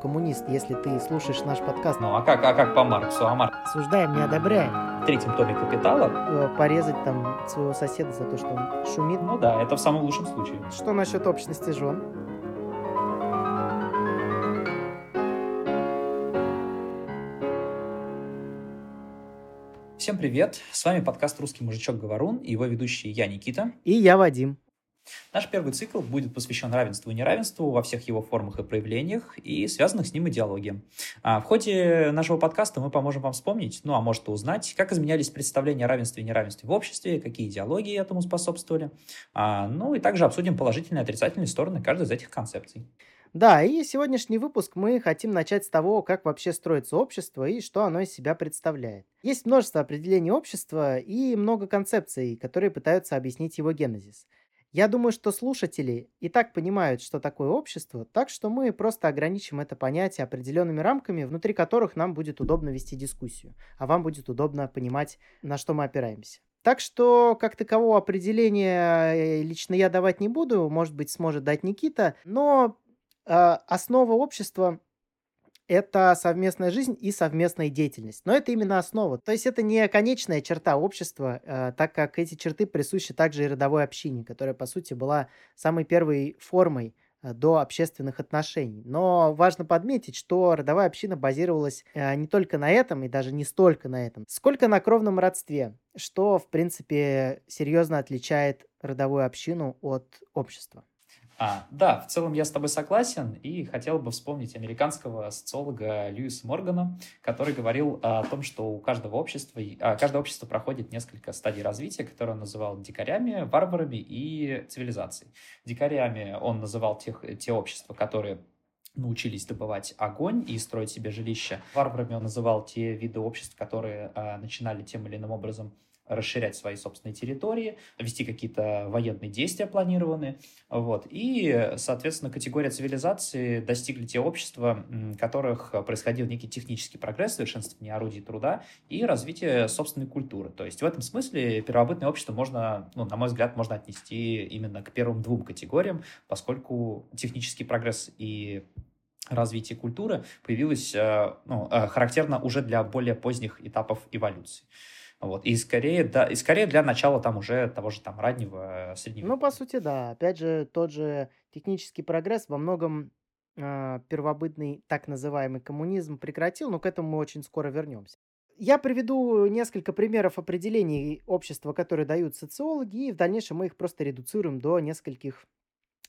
коммунист, если ты слушаешь наш подкаст. Ну, а как, а как по Марксу? А Маркс Осуждаем, не одобряем. в третьем томе «Капитала»? Э, Порезать там своего соседа за то, что он шумит. Ну да, это в самом лучшем случае. Что насчет общности жен? Всем привет! С вами подкаст «Русский мужичок-говорун» и его ведущий я, Никита. И я Вадим. Наш первый цикл будет посвящен равенству и неравенству во всех его формах и проявлениях и связанных с ним идеологиям. А в ходе нашего подкаста мы поможем вам вспомнить, ну а может и узнать, как изменялись представления о равенстве и неравенстве в обществе, какие идеологии этому способствовали. А, ну и также обсудим положительные и отрицательные стороны каждой из этих концепций. Да, и сегодняшний выпуск мы хотим начать с того, как вообще строится общество и что оно из себя представляет. Есть множество определений общества и много концепций, которые пытаются объяснить его генезис. Я думаю, что слушатели и так понимают, что такое общество, так что мы просто ограничим это понятие определенными рамками, внутри которых нам будет удобно вести дискуссию, а вам будет удобно понимать, на что мы опираемся. Так что, как такового определения э, лично я давать не буду, может быть, сможет дать Никита, но э, основа общества это совместная жизнь и совместная деятельность. Но это именно основа. То есть это не конечная черта общества, э, так как эти черты присущи также и родовой общине, которая, по сути, была самой первой формой э, до общественных отношений. Но важно подметить, что родовая община базировалась э, не только на этом, и даже не столько на этом, сколько на кровном родстве, что, в принципе, серьезно отличает родовую общину от общества. А, да, в целом я с тобой согласен и хотел бы вспомнить американского социолога Льюиса Моргана, который говорил о том, что у каждого общества, а, каждое общество проходит несколько стадий развития, которые он называл дикарями, варварами и цивилизацией. Дикарями он называл тех, те общества, которые научились добывать огонь и строить себе жилище. Варварами он называл те виды обществ, которые а, начинали тем или иным образом расширять свои собственные территории, вести какие-то военные действия планированные. Вот. И, соответственно, категория цивилизации достигли те общества, в которых происходил некий технический прогресс, совершенствование орудий труда и развитие собственной культуры. То есть в этом смысле первобытное общество можно, ну, на мой взгляд, можно отнести именно к первым двум категориям, поскольку технический прогресс и развитие культуры появилось э, ну, э, характерно уже для более поздних этапов эволюции. Вот. И скорее, да, и скорее для начала там уже того же там раннего э, среднего. Ну, по сути, да. Опять же, тот же технический прогресс во многом э, первобытный так называемый коммунизм прекратил, но к этому мы очень скоро вернемся. Я приведу несколько примеров определений общества, которые дают социологи, и в дальнейшем мы их просто редуцируем до нескольких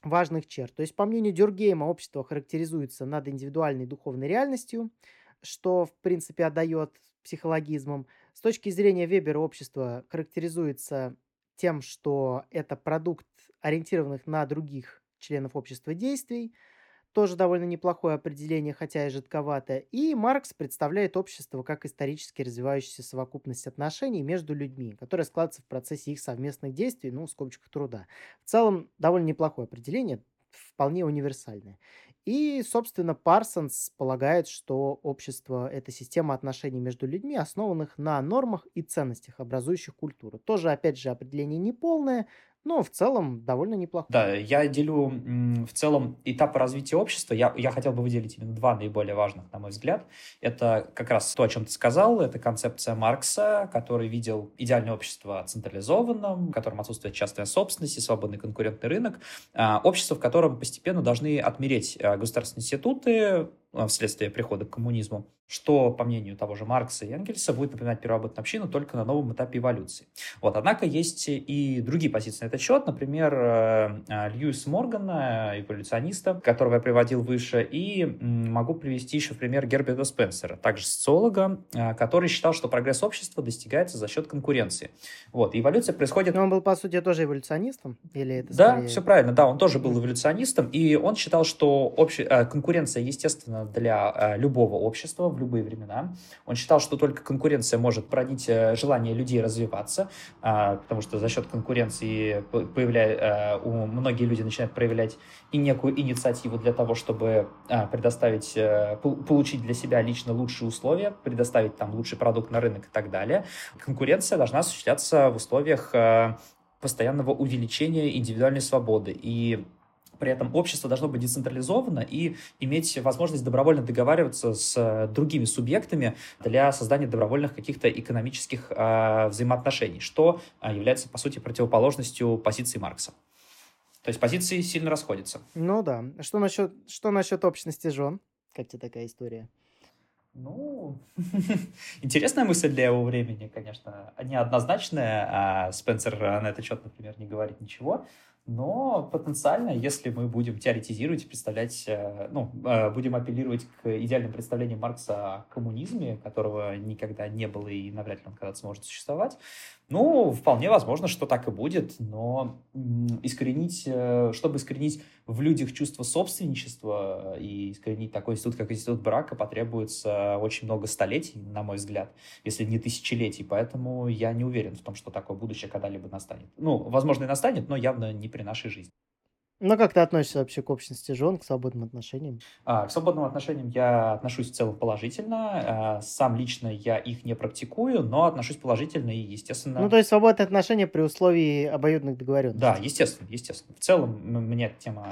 важных черт. То есть, по мнению Дюргейма, общество характеризуется над индивидуальной духовной реальностью, что, в принципе, отдает психологизмом. С точки зрения Вебера общество характеризуется тем, что это продукт ориентированных на других членов общества действий, тоже довольно неплохое определение, хотя и жидковатое. И Маркс представляет общество как исторически развивающаяся совокупность отношений между людьми, которые складываются в процессе их совместных действий, ну, в скобочках труда. В целом, довольно неплохое определение, вполне универсальное. И, собственно, Парсонс полагает, что общество – это система отношений между людьми, основанных на нормах и ценностях, образующих культуру. Тоже, опять же, определение неполное, но в целом довольно неплохо. Да, я делю в целом этапы развития общества. Я, я хотел бы выделить именно два наиболее важных, на мой взгляд. Это как раз то, о чем ты сказал. Это концепция Маркса, который видел идеальное общество централизованным, в котором отсутствует частная собственность и свободный конкурентный рынок. А, общество, в котором постепенно должны отмереть а, государственные институты, вследствие прихода к коммунизму, что, по мнению того же Маркса и Энгельса, будет напоминать первобытную общину только на новом этапе эволюции. Вот, однако есть и другие позиции на этот счет, например, э, э, Льюис Моргана, эволюциониста, которого я приводил выше, и могу привести еще в пример Герберта Спенсера, также социолога, э, который считал, что прогресс общества достигается за счет конкуренции. Вот, эволюция происходит... Но он был, по сути, тоже эволюционистом? Или это да, скорее... все правильно, да, он тоже был эволюционистом, и он считал, что обще... конкуренция, естественно, для э, любого общества в любые времена. Он считал, что только конкуренция может породить э, желание людей развиваться, потому что за счет конкуренции появляя, э, у многие люди начинают проявлять и некую инициативу для того, чтобы предоставить, получить для себя лично лучшие условия, предоставить там лучший продукт на рынок и так далее. Конкуренция должна осуществляться в условиях постоянного увеличения индивидуальной свободы. И При этом общество должно быть децентрализовано и иметь возможность добровольно договариваться с другими субъектами для создания добровольных каких-то экономических э, взаимоотношений, что э, является, по сути, противоположностью позиции Маркса. То есть позиции сильно расходятся. Ну да. Что насчет, что насчет общности жен? Как тебе такая история? Ну, интересная мысль для его времени, конечно. Неоднозначная, а Спенсер на этот счет, например, не говорит ничего. Но потенциально, если мы будем теоретизировать, представлять, э, ну, э, будем апеллировать к идеальным представлениям Маркса о коммунизме, которого никогда не было и навряд ли он когда-то сможет существовать, ну, вполне возможно, что так и будет, но искоренить, э, чтобы искоренить в людях чувство собственничества и искоренить такой институт, как институт брака, потребуется очень много столетий, на мой взгляд, если не тысячелетий. Поэтому я не уверен в том, что такое будущее когда-либо настанет. Ну, возможно, и настанет, но явно не при нашей жизни. Ну, как ты относишься вообще к общности жен, к свободным отношениям? А, к свободным отношениям я отношусь в целом положительно. А, сам лично я их не практикую, но отношусь положительно и, естественно... Ну, то есть свободные отношения при условии обоюдных договоренностей? Да, естественно, естественно. В целом мне эта тема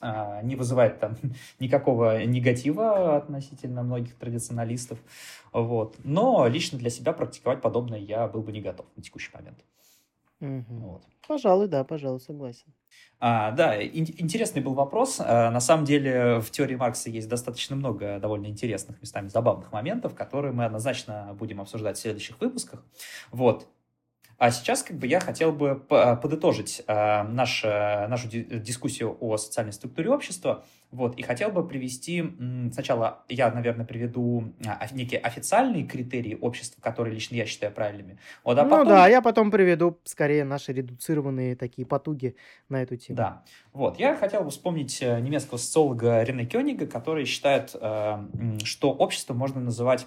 а, не вызывает там никакого негатива относительно многих традиционалистов. Вот. Но лично для себя практиковать подобное я был бы не готов на текущий момент. Угу. Вот. Пожалуй, да, пожалуй, согласен. А, да, ин- интересный был вопрос. А, на самом деле в теории Маркса есть достаточно много довольно интересных, местами забавных моментов, которые мы однозначно будем обсуждать в следующих выпусках. Вот. А сейчас как бы я хотел бы подытожить э, наш, нашу дискуссию о социальной структуре общества. Вот, и хотел бы привести, сначала я, наверное, приведу а, некие официальные критерии общества, которые лично я считаю правильными. Вот, а ну потом... да, я потом приведу скорее наши редуцированные такие потуги на эту тему. Да, вот, я хотел бы вспомнить э, немецкого социолога Рене Кёнига, который считает, э, что общество можно называть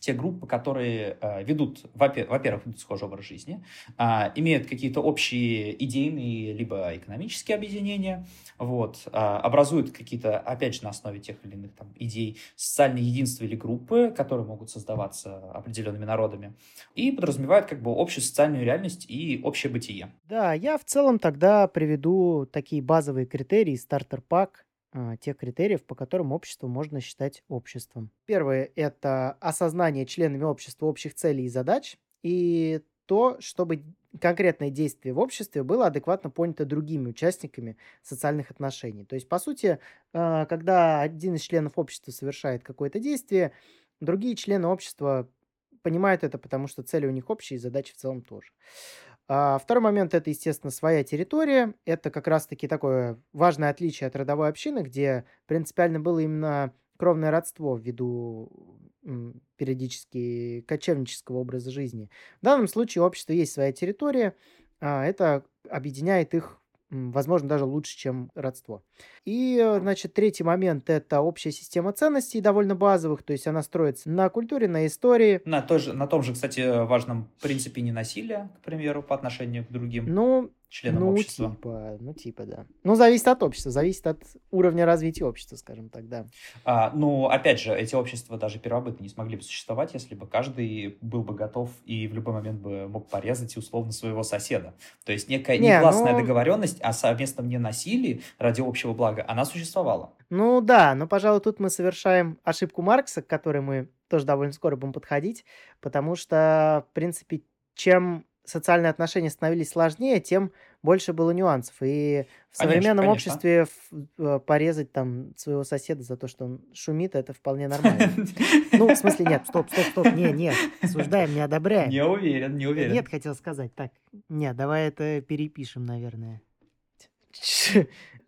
те группы, которые э, ведут, во-первых, ведут схожий образ жизни, э, имеют какие-то общие идейные либо экономические объединения, вот, э, образуют какие-то, опять же, на основе тех или иных там, идей социальные единства или группы, которые могут создаваться определенными народами, и подразумевают как бы общую социальную реальность и общее бытие. Да, я в целом тогда приведу такие базовые критерии, стартер-пак, а, тех критериев, по которым общество можно считать обществом. Первое– это осознание членами общества общих целей и задач, и то, чтобы конкретное действие в обществе было адекватно понято другими участниками социальных отношений. То есть, по сути, а, когда один из членов общества совершает какое-то действие, другие члены общества понимают это, потому что цели у них общие, и задачи в целом тоже. А второй момент– это, естественно, своя территория. Это как раз-таки такое важное отличие от родовой общины, где принципиально было именно кровное родство ввиду периодически кочевнического образа жизни. В данном случае у общества есть своя территория, а это объединяет их возможно, даже лучше, чем родство. И, э, значит, третий момент – это общая система ценностей, довольно базовых, то есть она строится на культуре, на истории. На, той же, на том же, кстати, важном принципе ненасилия, к примеру, по отношению к другим. Ну, членам ну, общества. Типа, ну, типа, да. Ну, зависит от общества, зависит от уровня развития общества, скажем так, да. А, ну, опять же, эти общества даже первобытно не смогли бы существовать, если бы каждый был бы готов и в любой момент бы мог порезать условно своего соседа. То есть некая не, негласная ну... договоренность о совместном ненасилии ради общего блага, она существовала. Ну да, но, пожалуй, тут мы совершаем ошибку Маркса, к которой мы тоже довольно скоро будем подходить, потому что, в принципе, чем социальные отношения становились сложнее, тем больше было нюансов. И в современном конечно, обществе э, порезать там своего соседа за то, что он шумит, это вполне нормально. Ну, в смысле, нет, стоп, стоп, стоп, не, нет, осуждаем, не одобряем. Не уверен, не уверен. Нет, хотел сказать. Так, нет, давай это перепишем, наверное.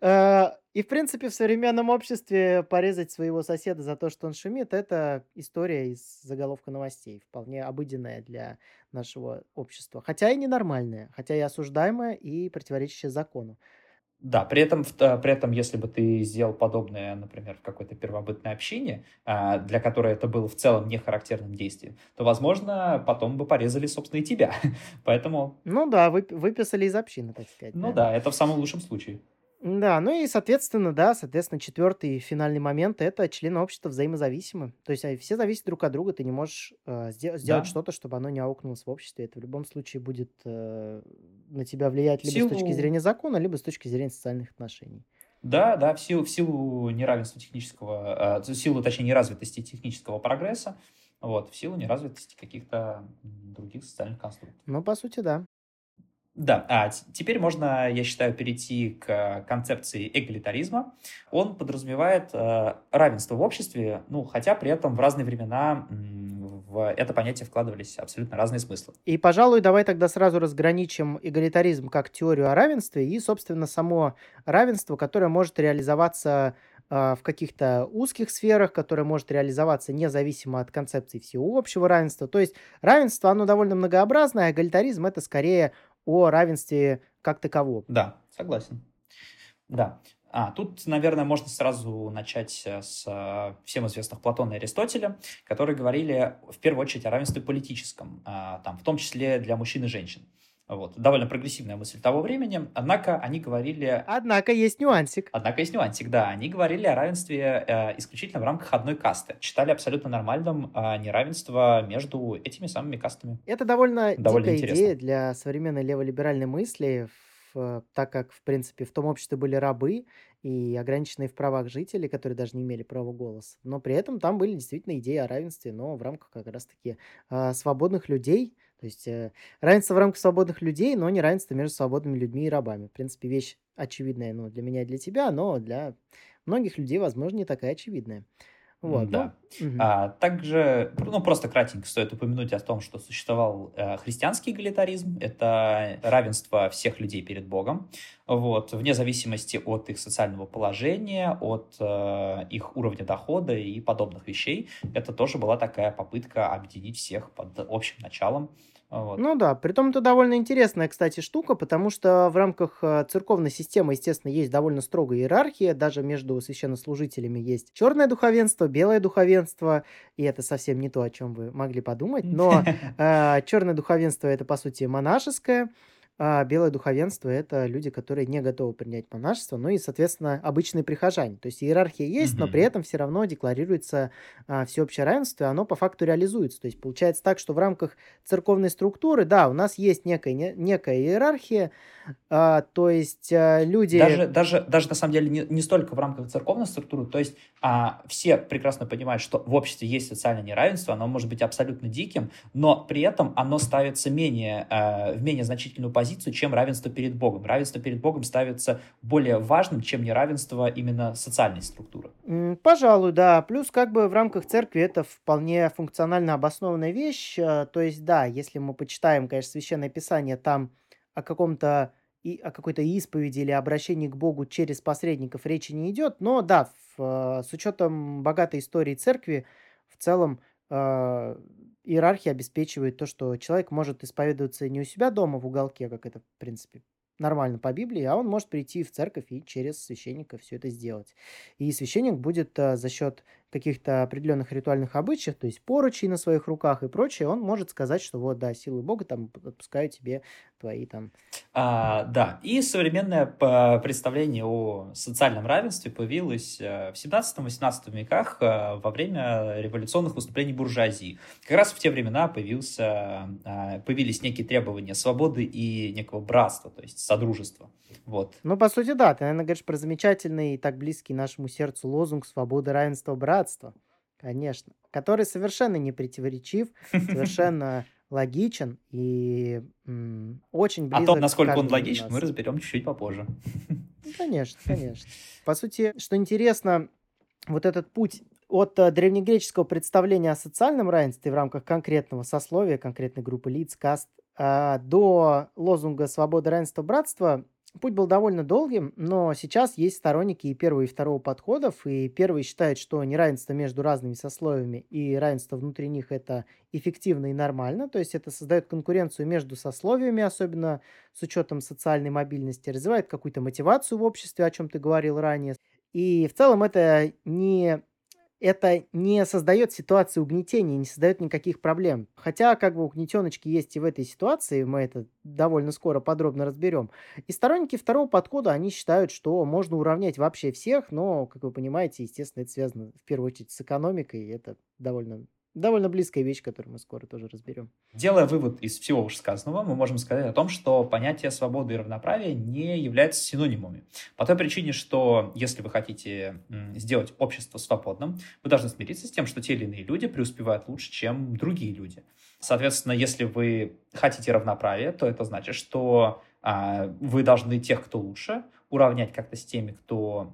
Э, и, в принципе, в современном обществе порезать своего соседа за то, что он шумит, это история из заголовка новостей, вполне обыденная для нашего общества. Хотя и ненормальная, хотя и осуждаемая, и противоречащая закону. Да, при этом, при этом, если бы ты сделал подобное, например, в какой-то первобытной общине, а, для которой это было в целом не характерным действием, то, возможно, потом бы порезали, собственно, и тебя. Поэтому... Ну да, выписали из общины, так сказать. Ну да, это в самом лучшем случае. Да, ну и, соответственно, да, соответственно, четвертый финальный момент– это члены общества взаимозависимы. То есть все зависят друг от друга, ты не можешь э, сделать да. что-то, чтобы оно не аукнулось в обществе. Это в любом случае будет э, на тебя влиять либо Силу... с точки зрения закона, либо с точки зрения социальных отношений. Да, да, в силу, в силу неравенства технического, в силу, точнее, неразвитости технического прогресса, вот, в силу неразвитости каких-то других социальных конструктов. Ну, по сути, да. Да, а теперь можно, я считаю, перейти к концепции эгалитаризма. Он подразумевает э, равенство в обществе, ну, хотя при этом в разные времена в это понятие вкладывались абсолютно разные смыслы. И, пожалуй, давай тогда сразу разграничим эгалитаризм как теорию о равенстве и, собственно, само равенство, которое может реализоваться а, в каких-то узких сферах, которая может реализоваться независимо от концепции всеобщего равенства. То есть равенство, оно довольно многообразное, а эгалитаризм — это скорее о равенстве как таковом. Да, согласен. Да. А, тут, наверное, можно сразу начать с э, всем известных Платона и Аристотеля, которые говорили в первую очередь о равенстве политическом, а, там, в том числе для мужчин и женщин. Вот. Довольно прогрессивная мысль того времени. Однако они говорили... Однако есть нюансик. Однако есть нюансик, да. Они говорили о равенстве э, исключительно в рамках одной касты. Считали абсолютно нормальным э, неравенство между этими самыми кастами. Это довольно, довольно дикая интересно. идея для современной леволиберальной мысли, в, так как, в принципе, в том обществе были рабы и ограниченные в правах жители, которые даже не имели права голоса. Но при этом там были действительно идеи о равенстве, но в рамках как раз-таки э, свободных людей, то есть э, равенство в рамках свободных людей, но не равенство между свободными людьми и рабами. В принципе, вещь очевидная ну, для меня и для тебя, но для многих людей, возможно, не такая очевидная. Вот, да. Ну, угу. а, также, ну, просто кратенько стоит упомянуть о том, что существовал э, христианский эгалитаризм. Это равенство всех людей перед Богом, вот, вне зависимости от их социального положения, от э, их уровня дохода и подобных вещей. Это тоже была такая попытка объединить всех под общим началом. Вот. Ну да, притом это довольно интересная, кстати, штука, потому что в рамках э, церковной системы, естественно, есть довольно строгая иерархия, даже между священнослужителями есть черное духовенство, белое духовенство, и это совсем не то, о чем вы могли подумать, но э, черное духовенство это, по сути, монашеское, а белое духовенство – это люди, которые не готовы принять монашество, ну и, соответственно, обычные прихожане. То есть иерархия есть, mm-hmm. но при этом все равно декларируется а, всеобщее равенство, и оно по факту реализуется. То есть получается так, что в рамках церковной структуры, да, у нас есть некая, не, некая иерархия, а, то есть а, люди… Даже, даже, даже на самом деле не, не столько в рамках церковной структуры, то есть а, все прекрасно понимают, что в обществе есть социальное неравенство, оно может быть абсолютно диким, но при этом оно ставится менее, а, в менее значительную позицию позицию, чем равенство перед Богом. Равенство перед Богом ставится более важным, чем неравенство именно социальной структуры. Пожалуй, да. Плюс как бы в рамках церкви это вполне функционально обоснованная вещь. Э, то есть, да, если мы почитаем, конечно, Священное Писание, там о каком-то и о какой-то исповеди или обращении к Богу через посредников речи не идет, но да, в, э, с учетом богатой истории церкви, в целом э, иерархия обеспечивает то, что человек может исповедоваться не у себя дома в уголке, как это, в принципе, нормально по Библии, а он может прийти в церковь и через священника все это сделать. И священник будет а, за счет каких-то определенных ритуальных обычаев, то есть поручей на своих руках и прочее, он может сказать, что вот, да, силы Бога там отпускаю тебе твои там... А, да, и современное представление о социальном равенстве появилось э, в 17-18 веках э, во время революционных выступлений буржуазии. Как раз в те времена появился, э, появились некие требования свободы и некого братства, то есть содружества. Вот. Ну, по сути, да, ты, наверное, говоришь про замечательный и так близкий нашему сердцу лозунг «Свобода, равенство, братство». Конечно. Который совершенно не противоречив, совершенно логичен и очень близок. О том, насколько он логичен, мы разберем чуть-чуть попозже. Ну, конечно, конечно. По сути, что интересно, вот этот путь от э, древнегреческого представления о социальном равенстве в рамках конкретного сословия, конкретной группы лиц, каст, э, до лозунга «Свобода, равенство, братство» Путь был довольно долгим, но сейчас есть сторонники и первого, и второго подходов, и первый считает, что неравенство между разными сословиями и равенство внутри них – это эффективно и нормально, то есть это создает конкуренцию между сословиями, особенно с учетом социальной мобильности, развивает какую-то мотивацию в обществе, о чем ты говорил ранее. И в целом это не это не создает ситуации угнетения, не создает никаких проблем. Хотя, как бы, угнетеночки есть и в этой ситуации, мы это довольно скоро подробно разберем. И сторонники второго подхода, они считают, что можно уравнять вообще всех, но, как вы понимаете, естественно, это связано в первую очередь с экономикой, и это довольно довольно близкая вещь, которую мы скоро тоже разберем. Делая вывод из всего вышесказанного, мы можем сказать о том, что понятие свободы и равноправия не являются синонимами. По той причине, что если вы хотите сделать общество свободным, вы должны смириться с тем, что те или иные люди преуспевают лучше, чем другие люди. Соответственно, если вы хотите равноправия, то это значит, что а, вы должны тех, кто лучше, уравнять как-то с теми, кто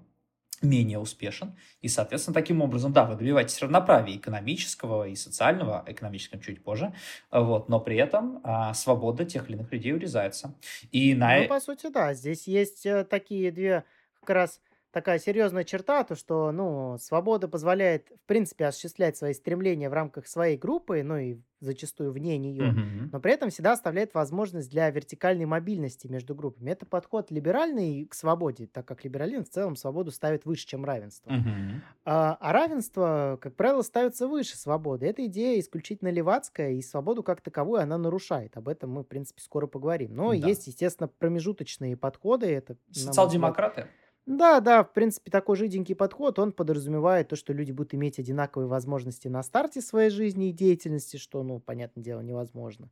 менее успешен. И, соответственно, таким образом, да, вы добиваетесь равноправия экономического и социального, экономического чуть позже, вот, но при этом а, свобода тех или иных людей урезается. И на... Ну, по сути, да, здесь есть э, такие две как раз такая серьезная черта, то что, ну, свобода позволяет, в принципе, осуществлять свои стремления в рамках своей группы, ну и зачастую вне нее, Мгм. но при этом всегда оставляет возможность для вертикальной мобильности между группами. Это подход либеральный к свободе, так как либерализм в целом свободу ставит выше, чем равенство. Мгм. А, а равенство, как правило, ставится выше свободы. Эта идея исключительно левацкая, и свободу как таковую она нарушает. Об этом мы, в принципе, скоро поговорим. Но Да. есть, естественно, промежуточные подходы. Это, мой взгляд, Социал-демократы? Да, да, в принципе, такой жиденький подход, он подразумевает то, что люди будут иметь одинаковые возможности на старте своей жизни и деятельности, что, ну, понятное дело, невозможно,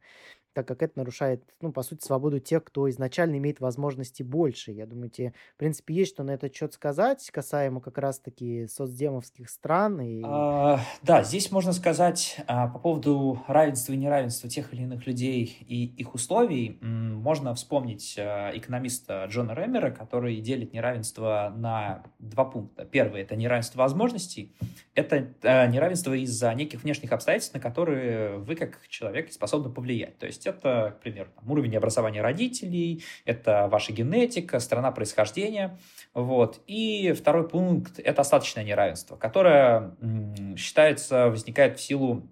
так как это нарушает, ну, по сути, свободу тех, кто изначально имеет возможности больше. Я думаю, тебе, в принципе, есть что на этот счет сказать, касаемо как раз-таки соцдемовских стран. И... А, да, здесь можно сказать а, по поводу равенства и неравенства тех или иных людей и их условий. Можно вспомнить а, экономиста Джона Ремера, который делит неравенство на два пункта. Первый – это неравенство возможностей. Это а, неравенство из-за неких внешних обстоятельств, на которые вы, как человек, способны повлиять. То есть это, к примеру, там, уровень образования родителей, это ваша генетика, страна происхождения. Вот. И второй пункт – это остаточное неравенство, которое считается, возникает в силу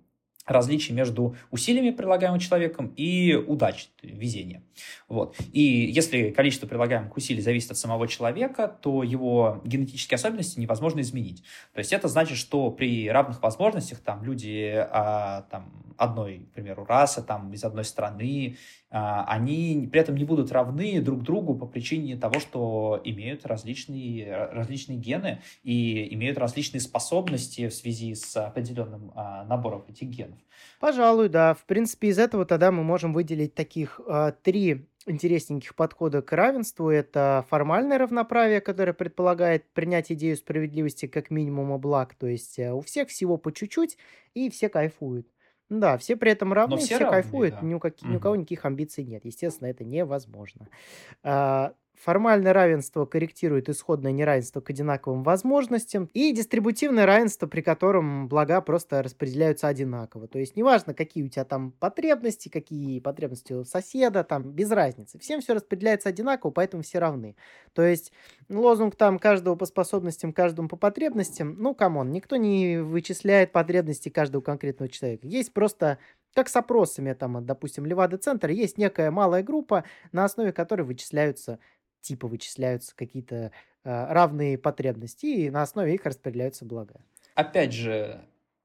различий между усилиями, прилагаемыми человеком, и удачей, везением. Вот. И если количество прилагаемых усилий зависит от самого человека, то его генетические особенности невозможно изменить. То есть это значит, что при равных возможностях там люди а, там, одной, к примеру, расы, там, из одной страны, они при этом не будут равны друг другу по причине того, что имеют различные, различные гены и имеют различные способности в связи с определенным а, набором этих генов. Пожалуй, да. В принципе, из этого тогда мы можем выделить таких а, три интересненьких подхода к равенству. Это формальное равноправие, которое предполагает принять идею справедливости как минимума благ. То есть э, у всех всего по чуть-чуть, и все кайфуют. Да, все при этом равны, все все, равны, кайфуют, да. ни, у каки- ни у кого никаких амбиций нет. Естественно, это невозможно. А, Формальное равенство корректирует исходное неравенство к одинаковым возможностям и дистрибутивное равенство, при котором блага просто распределяются одинаково. То есть неважно, какие у тебя там потребности, какие потребности у соседа, там без разницы. Всем все распределяется одинаково, поэтому все равны. То есть лозунг там каждого по способностям, каждому по потребностям, ну, come on, никто не вычисляет потребности каждого конкретного человека. Есть просто как с опросами, там, допустим, Левада-центр, есть некая малая группа, на основе которой вычисляются, типа вычисляются какие-то э, равные потребности, и на основе их распределяются блага. Опять же,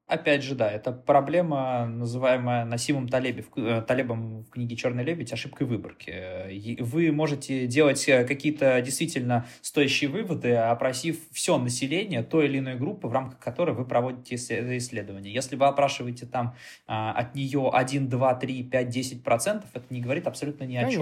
опять же, да, это проблема, называемая Насимом Талеби, в, э, Талебом в книге «Черный лебедь» ошибкой выборки. Э, Вы можете делать э, какие-то действительно стоящие выводы, опросив все население той или иной группы, в рамках которой вы проводите ис- исследование. Если вы опрашиваете там а, от нее 1, 2, 3, 5, 10 процентов, это не говорит абсолютно ни о чем.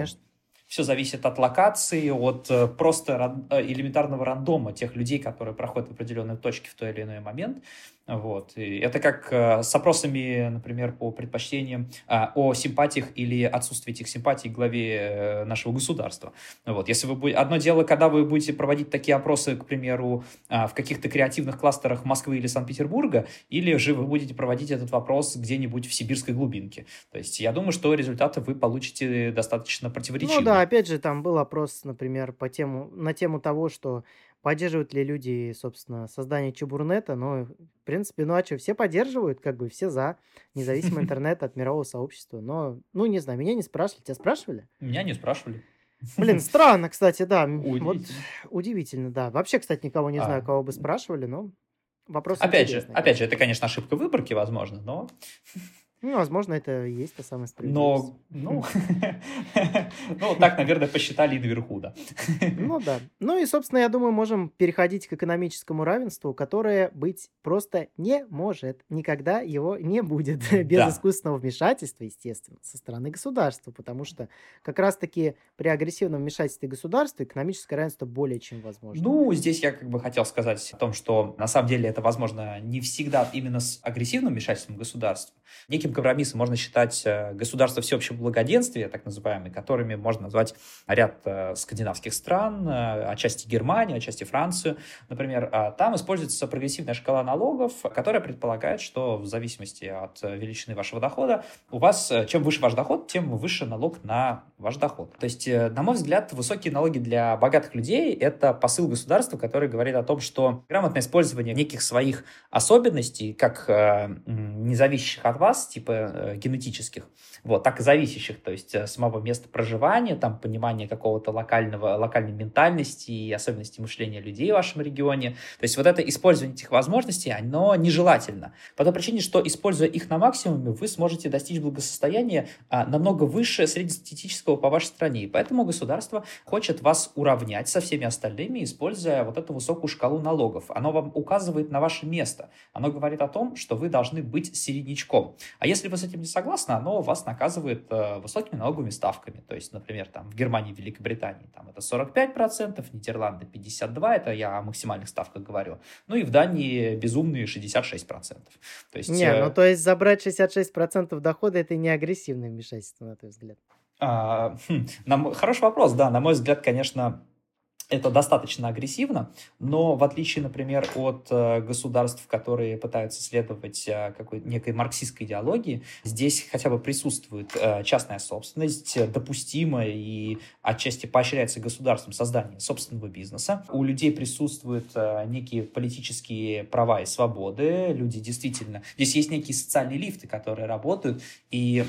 Все зависит от локации, от э, просто э, элементарного рандома тех людей, которые проходят в определенной точке в той или иной момент. Вот. И это как э, с опросами, например, по предпочтениям а, о симпатиях или отсутствии этих симпатий к главе нашего государства. Вот. Если вы будете... Одно дело, когда вы будете проводить такие опросы, к примеру, а, в каких-то креативных кластерах Москвы или Санкт-Петербурга, или же вы будете проводить этот вопрос где-нибудь в сибирской глубинке. То есть я думаю, что результаты вы получите достаточно противоречивые. Ну да, опять же, там был опрос, например, по тему, на тему того, что поддерживают ли люди, собственно, создание Чебурнета, но, в принципе, ну а что, все поддерживают, как бы все за независимый интернет от мирового сообщества, но, ну, не знаю, меня не спрашивали, тебя спрашивали? Меня не спрашивали. Блин, странно, кстати, да, м, вот Удивительно. удивительно, да. Вообще, кстати, никого не знаю, А. кого бы спрашивали, но вопрос Опять же, опять же, это, конечно, ошибка выборки, возможно, но Ну, возможно, это и есть та самая справедливость. Но, ну, ну, так, наверное, посчитали и наверху, да. Ну да. Ну и, собственно, я думаю, можем переходить к экономическому равенству, которое быть просто не может. Никогда его не будет. Без искусственного вмешательства, естественно, со стороны государства. Потому что как раз-таки при агрессивном вмешательстве государства экономическое равенство более чем возможно. Ну, здесь я как бы хотел сказать о том, что на самом деле это возможно не всегда именно с агрессивным вмешательством государства. Неким компромиссом можно считать э, государство всеобщего благоденствия, так называемые, которыми можно назвать ряд э, скандинавских стран, э, отчасти Германию, отчасти Францию, например. А Там используется прогрессивная шкала налогов, которая предполагает, что в зависимости от величины вашего дохода, у вас, чем выше ваш доход, тем выше налог на ваш доход. То есть, на мой взгляд, высокие налоги для богатых людей– это посыл государства, который говорит о том, что грамотное использование неких своих особенностей, как э, м, не зависящих от вас, типа э, генетических, вот, так и зависящих, то есть э, самого места проживания, там, понимание какого-то локального, локальной ментальности и особенностей мышления людей в вашем регионе. То есть вот это использование этих возможностей, оно нежелательно. По той причине, что, используя их на максимуме, вы сможете достичь благосостояния а, намного выше среднестатистического по вашей стране. И поэтому государство хочет вас уравнять со всеми остальными, используя вот эту высокую шкалу налогов. Оно вам указывает на ваше место. Оно говорит о том, что вы должны быть середнячком. А если вы с этим не согласны, оно вас наказывает э, высокими налоговыми ставками. То есть, например, там в Германии, Великобритании там это 45%, Нидерланды 52%, это я о максимальных ставках говорю. Ну и в Дании безумные 66%. То есть, Не, э, ну то есть забрать 66% дохода это не агрессивное вмешательство, на твой взгляд. А, хм, на хороший вопрос, да, на мой взгляд, конечно, это достаточно агрессивно, но в отличие, например, от э, государств, которые пытаются следовать э, какой некой марксистской идеологии, здесь хотя бы присутствует э, частная собственность, допустимая и отчасти поощряется государством создание собственного бизнеса. У людей присутствуют некие политические права и свободы. Люди действительно... Здесь есть некие социальные лифты, которые работают, и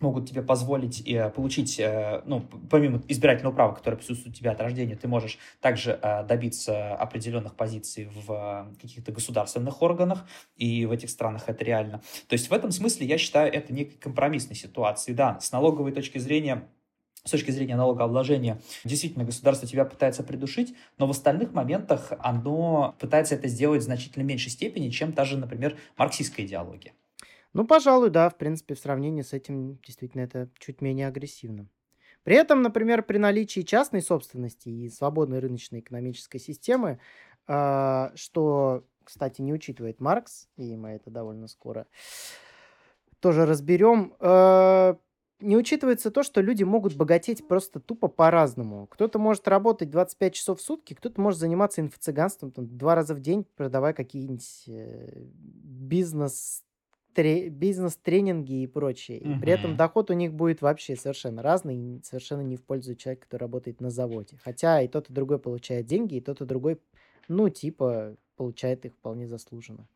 могут тебе позволить э, получить, э, ну, помимо избирательного права, которое присутствует у тебя от рождения, ты можешь также э, добиться определенных позиций в э, каких-то государственных органах, и в этих странах это реально. То есть в этом смысле я считаю это некой компромиссной ситуацией. Да, с налоговой точки зрения с точки зрения налогообложения, действительно, государство тебя пытается придушить, но в остальных моментах оно пытается это сделать в значительно меньшей степени, чем та же, например, марксистская идеология. Ну, пожалуй, да, в принципе, в сравнении с этим действительно это чуть менее агрессивно. При этом, например, при наличии частной собственности и свободной рыночной экономической системы, а, что, кстати, не учитывает Маркс, и мы это довольно скоро тоже разберем, а, не учитывается то, что люди могут богатеть просто тупо по-разному. Кто-то может работать 25 часов в сутки, кто-то может заниматься инфо-цыганством там, два раза в день, продавая какие-нибудь э, бизнес тре- бизнес-тренинги и прочее. И при этом доход у них будет вообще совершенно разный, совершенно не в пользу человека, который работает на заводе. Хотя и тот, и другой получает деньги, и тот, и другой, ну, типа, получает их вполне заслуженно.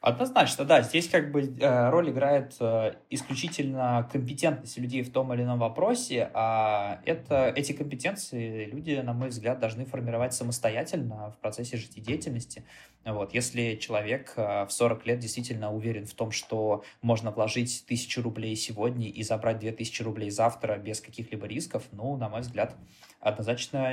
Однозначно, да. Здесь как бы э, роль играет э, исключительно компетентность людей в том или ином вопросе, а это, эти компетенции люди, на мой взгляд, должны формировать самостоятельно в процессе жизнедеятельности. Вот. Если человек э, в 40 лет действительно уверен в том, что можно вложить тысячу рублей сегодня и забрать 2000 рублей завтра без каких-либо рисков, ну, на мой взгляд, однозначно,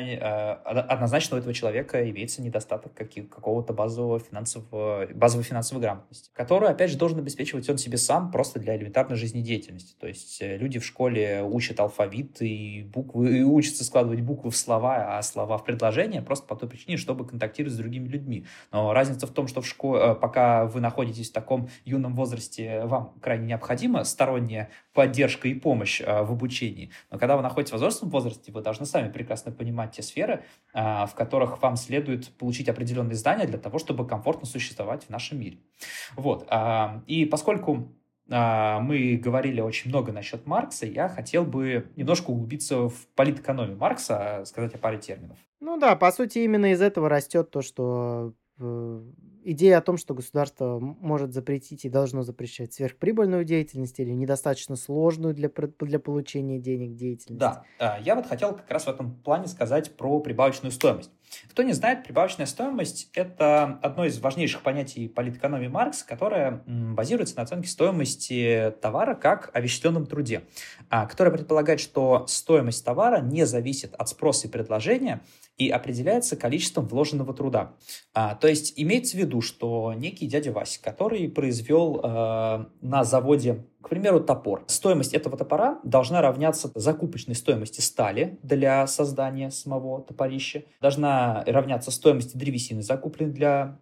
од- однозначно у этого человека имеется недостаток каких- какого-то базового финансового, базовой финансовой грамотности, которую, опять же, должен обеспечивать он себе сам просто для элементарной жизнедеятельности. То есть э, люди в школе учат алфавит и буквы, и учатся складывать буквы в слова, а слова в предложения просто по той причине, чтобы контактировать с другими людьми. Но разница в том, что в школе, пока вы находитесь в таком юном возрасте, вам крайне необходима сторонняя поддержка и помощь э, в обучении. Но когда вы находитесь в возрастном возрасте, вы должны сами прекрасно понимать те сферы, в которых вам следует получить определенные знания для того, чтобы комфортно существовать в нашем мире. Вот. а, И поскольку а, мы говорили очень много насчет Маркса, я хотел бы немножко углубиться в политэкономию Маркса, сказать о паре терминов. Ну да, по сути, именно из этого растет то, что э, идея о том, что государство может запретить и должно запрещать сверхприбыльную деятельность или недостаточно сложную для, для получения денег деятельность. Да, а, я вот хотел как раз в этом плане сказать про прибавочную стоимость. Кто не знает, прибавочная стоимость – это одно из важнейших понятий политэкономии Маркс, которое базируется на оценке стоимости товара как о вещественном труде, а, которое предполагает, что стоимость товара не зависит от спроса и предложения, и определяется количеством вложенного труда. А, то есть имеется в виду, что некий дядя Вася, который произвел э, на заводе, к примеру, топор, стоимость этого топора должна равняться закупочной стоимости стали для создания самого топорища, должна равняться стоимости древесины, закупленной для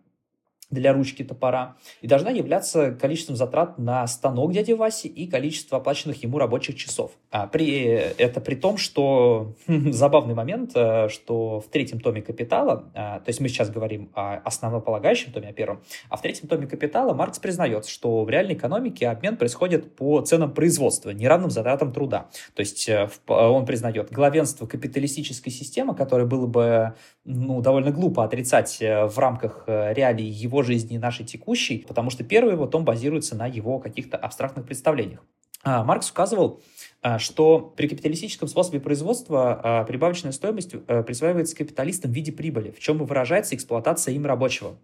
для ручки топора и должна являться количеством затрат на станок дяди Васи и количество оплаченных ему рабочих часов. А при, это при том, что забавный момент, э, что в третьем томе «Капитала», а, то есть мы сейчас говорим о основополагающем томе, о первом, а в третьем томе «Капитала» Маркс признается, что в реальной экономике обмен происходит по ценам производства, неравным затратам труда. То есть э, он признает главенство капиталистической системы, которое было бы ну, довольно глупо отрицать э, в рамках реалий его его жизни нашей текущей, потому что первый его том базируется на его каких-то абстрактных представлениях. А, Маркс указывал, а, что при капиталистическом способе производства а, прибавочная стоимость э, присваивается капиталистам в виде прибыли, в чем и выражается эксплуатация им рабочего.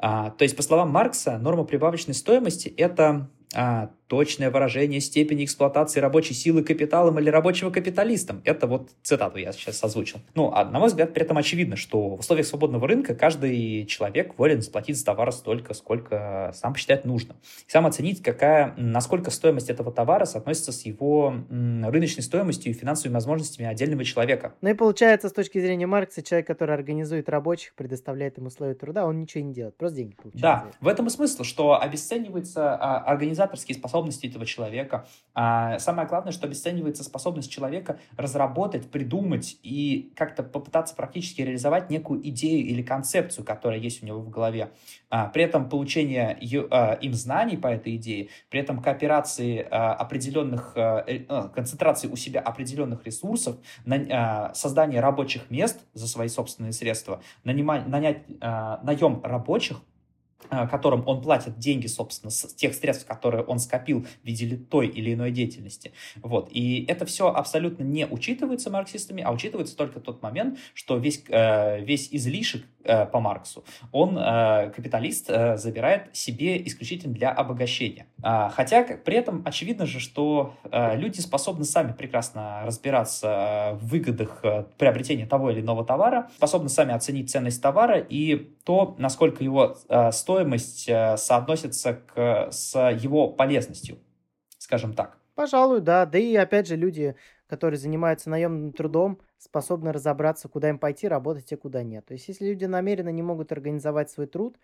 То есть, по словам Маркса, норма прибавочной стоимости – это а, точное выражение степени эксплуатации рабочей силы капиталом или рабочего капиталистом. Это вот цитату я сейчас озвучил. Ну, а на мой взгляд, при этом очевидно, что в условиях свободного рынка каждый человек волен заплатить за товар столько, сколько сам посчитает нужно. И сам оценить, какая, насколько стоимость этого товара соотносится с его рыночной стоимостью и финансовыми возможностями отдельного человека. Ну и получается, с точки зрения Маркса, человек, который организует рабочих, предоставляет им условия труда, он ничего не делает, просто деньги получает. Да, в этом и смысл, что обесценивается а, организация организаторские способности этого человека. А самое главное, что обесценивается способность человека разработать, придумать и как-то попытаться практически реализовать некую идею или концепцию, которая есть у него в голове. А, при этом получение а, им знаний по этой идее, при этом кооперации а, определенных, а, э, концентрации у себя определенных ресурсов, создание рабочих мест за свои собственные средства, нанимать, нанять наем рабочих, которым он платит деньги, собственно, с тех средств, которые он скопил в виде той или иной деятельности. Вот. И это все абсолютно не учитывается марксистами, а учитывается только тот момент, что весь, э, весь излишек э, по Марксу, он, капиталист, забирает себе исключительно для обогащения. А, хотя при этом очевидно же, что люди способны сами прекрасно разбираться в выгодах приобретения того или иного товара, способны сами оценить ценность товара и то, насколько его стоимость э, соотносится к, с его полезностью, скажем так. Пожалуй, да. Да и опять же люди, которые занимаются наемным трудом, способны разобраться, куда им пойти работать, а куда нет. То есть если люди намеренно не могут организовать свой труд,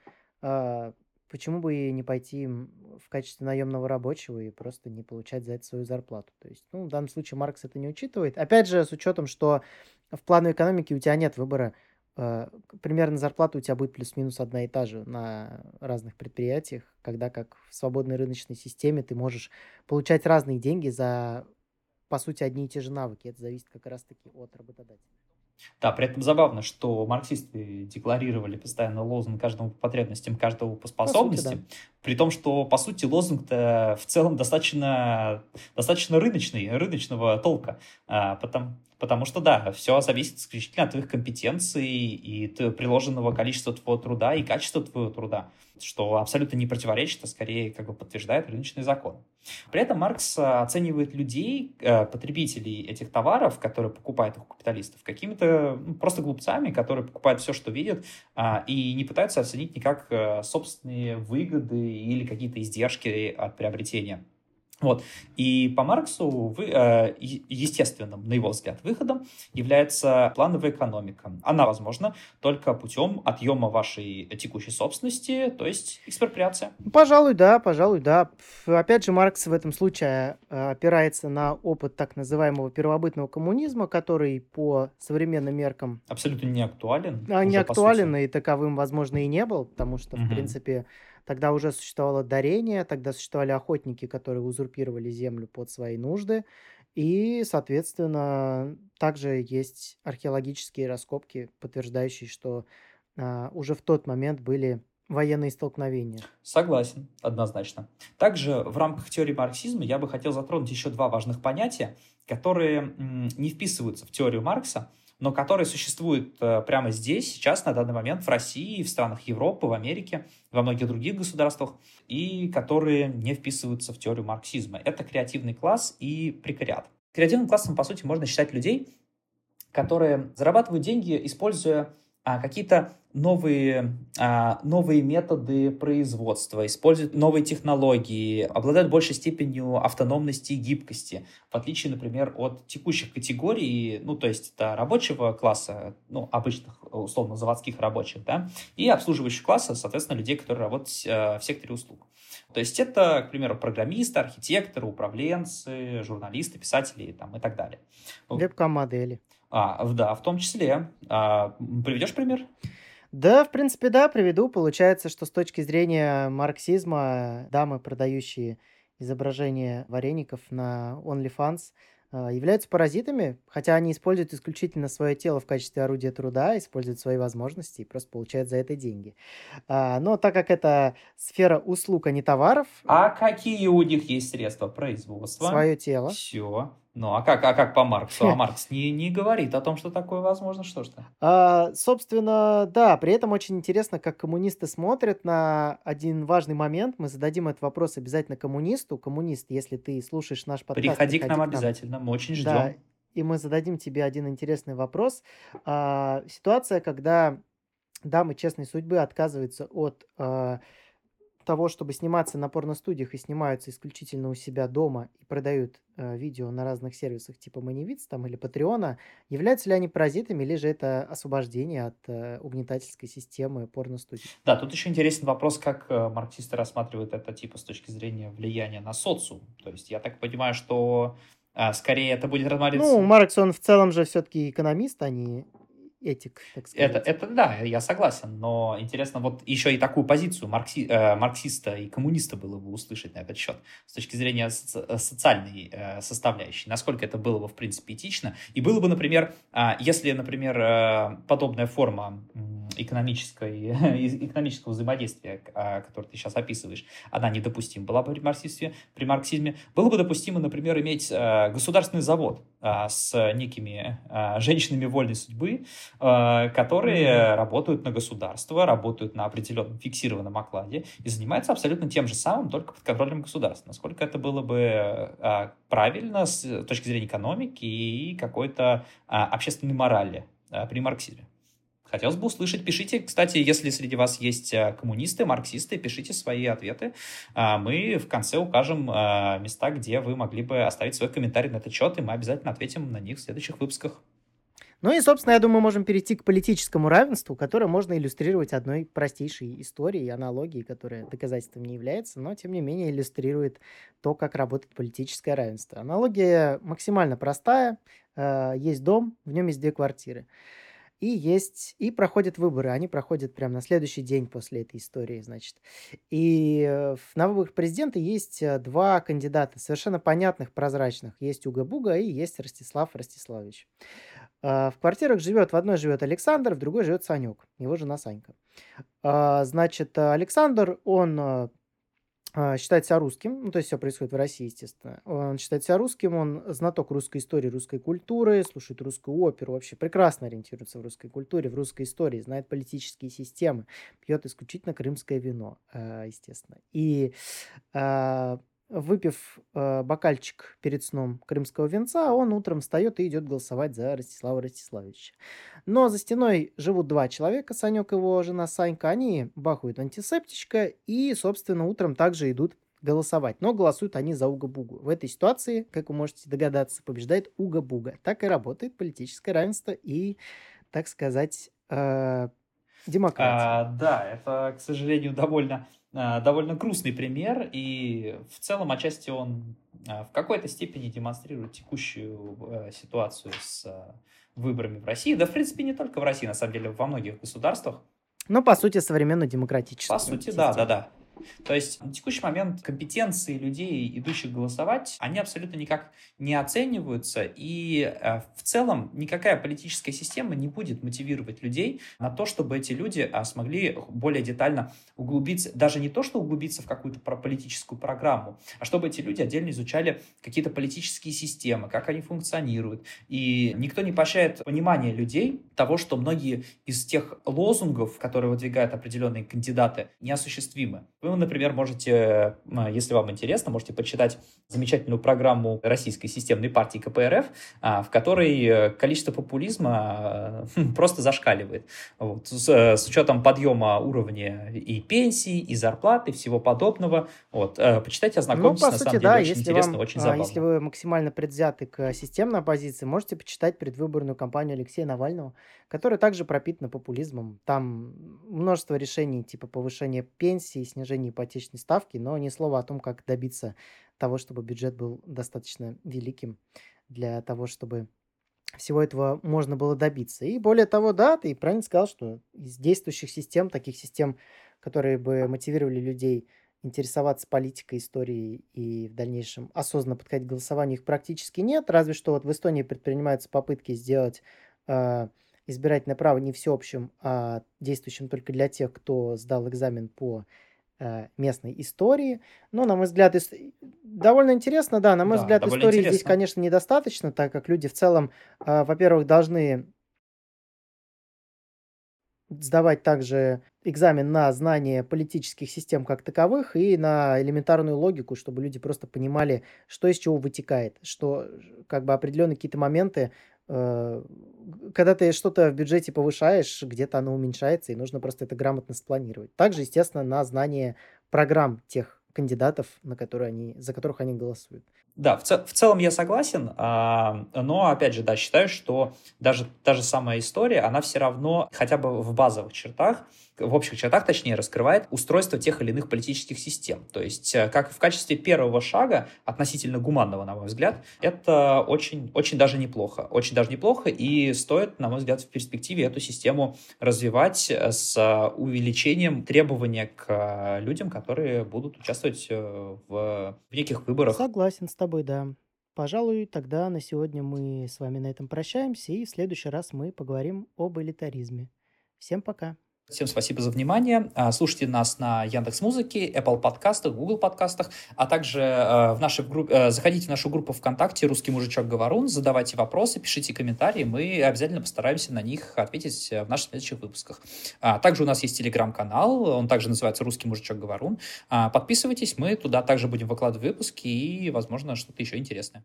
а, почему бы и не пойти в качестве наемного рабочего и просто не получать за это свою зарплату. То есть, ну, в данном случае Маркс это не учитывает. Опять же, с учетом, что в плане экономики у тебя нет выбора Э, примерно зарплата у тебя будет плюс-минус одна и та же на разных предприятиях, когда как в свободной рыночной системе ты можешь получать разные деньги за, по сути, одни и те же навыки. Это зависит как раз-таки от работодателя. Да, при этом забавно, что марксисты декларировали постоянно лозунг каждому по потребностям, каждого по способностям, по сути, да. при том, что, по сути, лозунг-то в целом достаточно, достаточно рыночный, рыночного толка, а, потому, потому что, да, все зависит исключительно от твоих компетенций и приложенного количества твоего труда и качества твоего труда что абсолютно не противоречит, а скорее как бы подтверждает рыночный закон. При этом Маркс э, оценивает людей, э, потребителей этих товаров, которые покупают их у капиталистов, какими-то ну, просто глупцами, которые покупают все, что видят, а, и не пытаются оценить никак э, собственные выгоды или какие-то издержки от приобретения. Вот. И по Марксу вы, э, естественным, на его взгляд, выходом является плановая экономика. Она возможна только путем отъема вашей текущей собственности, то есть экспроприация. Пожалуй, да, пожалуй, да. Опять же, Маркс в этом случае э, опирается на опыт так называемого первобытного коммунизма, который по современным меркам... Абсолютно не актуален. А, не актуален, и таковым, возможно, и не был, потому что, угу. в принципе, Тогда уже существовало дарение, тогда существовали охотники, которые узурпировали землю под свои нужды. И, соответственно, также есть археологические раскопки, подтверждающие, что а, уже в тот момент были военные столкновения. Согласен, однозначно. Также в рамках теории марксизма я бы хотел затронуть еще два важных понятия, которые не вписываются в теорию Маркса, но которые существуют э, прямо здесь, сейчас, на данный момент, в России, в странах Европы, в Америке, во многих других государствах, и которые не вписываются в теорию марксизма. Это креативный класс и прекариат. Креативным классом, по сути, можно считать людей, которые зарабатывают деньги, используя а, какие-то новые, а, новые методы производства, используют новые технологии, обладают большей степенью автономности и гибкости, в отличие, например, от текущих категорий, ну, то есть это рабочего класса, ну, обычных, условно, заводских рабочих, да, и обслуживающего класса, соответственно, людей, которые работают а, в секторе услуг. То есть это, к примеру, программисты, архитекторы, управленцы, журналисты, писатели там, и так далее. Веб-модели. А, да, в том числе. А, приведешь пример? Да, в принципе, да, приведу. Получается, что с точки зрения марксизма дамы, продающие изображения вареников на OnlyFans, а, являются паразитами, хотя они используют исключительно свое тело в качестве орудия труда, используют свои возможности и просто получают за это деньги. А, но так как это сфера услуг, а не товаров... А какие у них есть средства производства? Свое тело. Все. Ну, а как, а как по Марксу? А Маркс не, не говорит о том, что такое возможно, что ж А, собственно, да, при этом очень интересно, как коммунисты смотрят на один важный момент. Мы зададим этот вопрос обязательно коммунисту. Коммунист, если ты слушаешь наш подкаст... Приходи, приходи к нам, к нам обязательно, мы очень ждем. Да, и мы зададим тебе один интересный вопрос. А, ситуация, когда дамы честной судьбы отказываются от... А, того, чтобы сниматься на порностудиях и снимаются исключительно у себя дома и продают э, видео на разных сервисах типа Манивиц там или Патреона, являются ли они паразитами или же это освобождение от э, угнетательской системы порностудий? Да, тут еще интересен вопрос, как э, марксисты рассматривают это типа с точки зрения влияния на социум. То есть я так понимаю, что э, скорее это будет рассматриваться... Ну, Маркс, он в целом же все-таки экономист, а не этик, так сказать. Это, это да, я согласен, но интересно вот еще и такую позицию маркси, э, марксиста и коммуниста было бы услышать на этот счет с точки зрения соци э, социальной э, составляющей, насколько это было бы в принципе этично, и было бы, например, э, если, например, э, подобная форма экономической, экономического взаимодействия, э, которое ты сейчас описываешь, она недопустима была бы при марксизме, при марксизме, было бы допустимо, например, иметь э, государственный завод э, с некими э, женщинами вольной судьбы, которые mm-hmm. работают на государство, работают на определенном фиксированном окладе и занимаются абсолютно тем же самым, только под контролем государства. Насколько это было бы э, правильно с точки зрения экономики и какой-то а, общественной морали э, при марксизме? Хотелось бы услышать. Пишите, кстати, если среди вас есть коммунисты, марксисты, пишите свои ответы. А, мы в конце укажем места, где вы могли бы оставить свой комментарий на этот счет, и мы обязательно ответим на них в следующих выпусках. Ну и, собственно, я думаю, можем перейти к политическому равенству, которое можно иллюстрировать одной простейшей историей, аналогией, которая доказательством не является, но, тем не менее, иллюстрирует то, как работает политическое равенство. Аналогия максимально простая. Э, есть дом, в нем есть две квартиры. И есть, и проходят выборы. Они проходят прямо на следующий день после этой истории, значит. И э, на выборах президента есть э, два кандидата, совершенно понятных, прозрачных. Есть Уга Буга и есть Ростислав Ростиславович. А, в квартирах живет, в одной живет Александр, в другой живет Санек, его жена Санька. А, значит, Александр, он а, считает себя русским, ну, то есть все происходит в России, естественно. Он считает себя русским, он знаток русской истории, русской культуры, слушает русскую оперу, вообще прекрасно ориентируется в русской культуре, в русской истории, знает политические системы, пьет исключительно крымское вино, естественно. И выпив э, бокальчик перед сном крымского венца, он утром встает и идет голосовать за Ростислава Ростиславовича. Но за стеной живут два человека, Санек и его жена Санька, они бахают антисептичка и, собственно, утром также идут голосовать. Но голосуют они за Уга-Бугу. В этой ситуации, как вы можете догадаться, побеждает Уга-Буга. Так и работает политическое равенство и, так сказать, э, демократия. А, да, это, к сожалению, довольно довольно грустный пример, и в целом отчасти он э, в какой-то степени демонстрирует текущую э, ситуацию с выборами в России. Да, в принципе, не только в России, на самом деле, во многих государствах. Ну, по сути, современно демократическую. По сути, систему. да, да, да. То есть на текущий момент компетенции людей, идущих голосовать, они абсолютно никак не оцениваются, и э, в целом никакая политическая система не будет мотивировать людей на то, чтобы эти люди а, смогли более детально углубиться, даже не то, что углубиться в какую-то политическую программу, а чтобы эти люди отдельно изучали какие-то политические системы, как они функционируют. И никто не поощряет понимание людей того, что многие из тех лозунгов, которые выдвигают определенные кандидаты, неосуществимы. Вы, например, можете, если вам интересно, можете почитать замечательную программу Российской системной партии КПРФ, а, в которой количество популизма просто зашкаливает. Вот. С, с учетом подъема уровня и пенсий, и зарплаты, всего подобного. Вот. Э, почитайте, ознакомьтесь, ну, по на сути, самом деле, да, очень интересно, вам, очень а, забавно. Если вы максимально предвзяты к системной оппозиции, можете почитать предвыборную кампанию Алексея Навального, которая также пропитана популизмом. Там множество решений типа повышения пенсии, снижения ипотечной ставки, но ни слова о том, как добиться того, чтобы бюджет был достаточно великим для того, чтобы всего этого можно было добиться. И более того, да, ты правильно сказал, что из действующих систем, таких систем, которые бы мотивировали людей интересоваться политикой, историей и в дальнейшем осознанно подходить к голосованию, их практически нет. Разве что вот в Эстонии предпринимаются попытки сделать э, избирательное право не всеобщим, а действующим только для тех, кто сдал экзамен по местной истории. Но, на мой взгляд, ис... довольно интересно, да, на мой Да, взгляд, истории здесь, интересно. конечно, недостаточно, так как люди в целом, э, во-первых, должны сдавать также экзамен на знание политических систем как таковых и на элементарную логику, чтобы люди просто понимали, что из чего вытекает, что как бы определенные какие-то моменты, э, когда ты что-то в бюджете повышаешь, где-то оно уменьшается, и нужно просто это грамотно спланировать. Также, естественно, на знание программ тех кандидатов, на которые они, за которых они голосуют. Да, в, цел, в целом я согласен, а, но, опять же, да, считаю, что даже та же самая история, она все равно хотя бы в базовых чертах, в общих чертах, точнее, раскрывает устройство тех или иных политических систем. То есть, э, как в качестве первого шага, относительно гуманного, на мой взгляд, это очень, очень даже неплохо. Очень даже неплохо, и стоит, на мой взгляд, в перспективе эту систему развивать с увеличением требования к людям, которые будут участвовать э, в, в неких выборах. Согласен с тобой, да. Пожалуй, тогда на сегодня мы с вами на этом прощаемся, и в следующий раз мы поговорим об элитаризме. Всем пока. Всем спасибо за внимание. А, слушайте нас на Яндекс Музыке, Apple подкастах, Google подкастах, а также э, в нашей группе, э, заходите в нашу группу ВКонтакте «Русский мужичок Говорун», задавайте вопросы, пишите комментарии, мы обязательно постараемся на них ответить в наших следующих выпусках. А, также у нас есть телеграм-канал, он также называется «Русский мужичок Говорун». А, подписывайтесь, мы туда также будем выкладывать выпуски и, возможно, что-то еще интересное.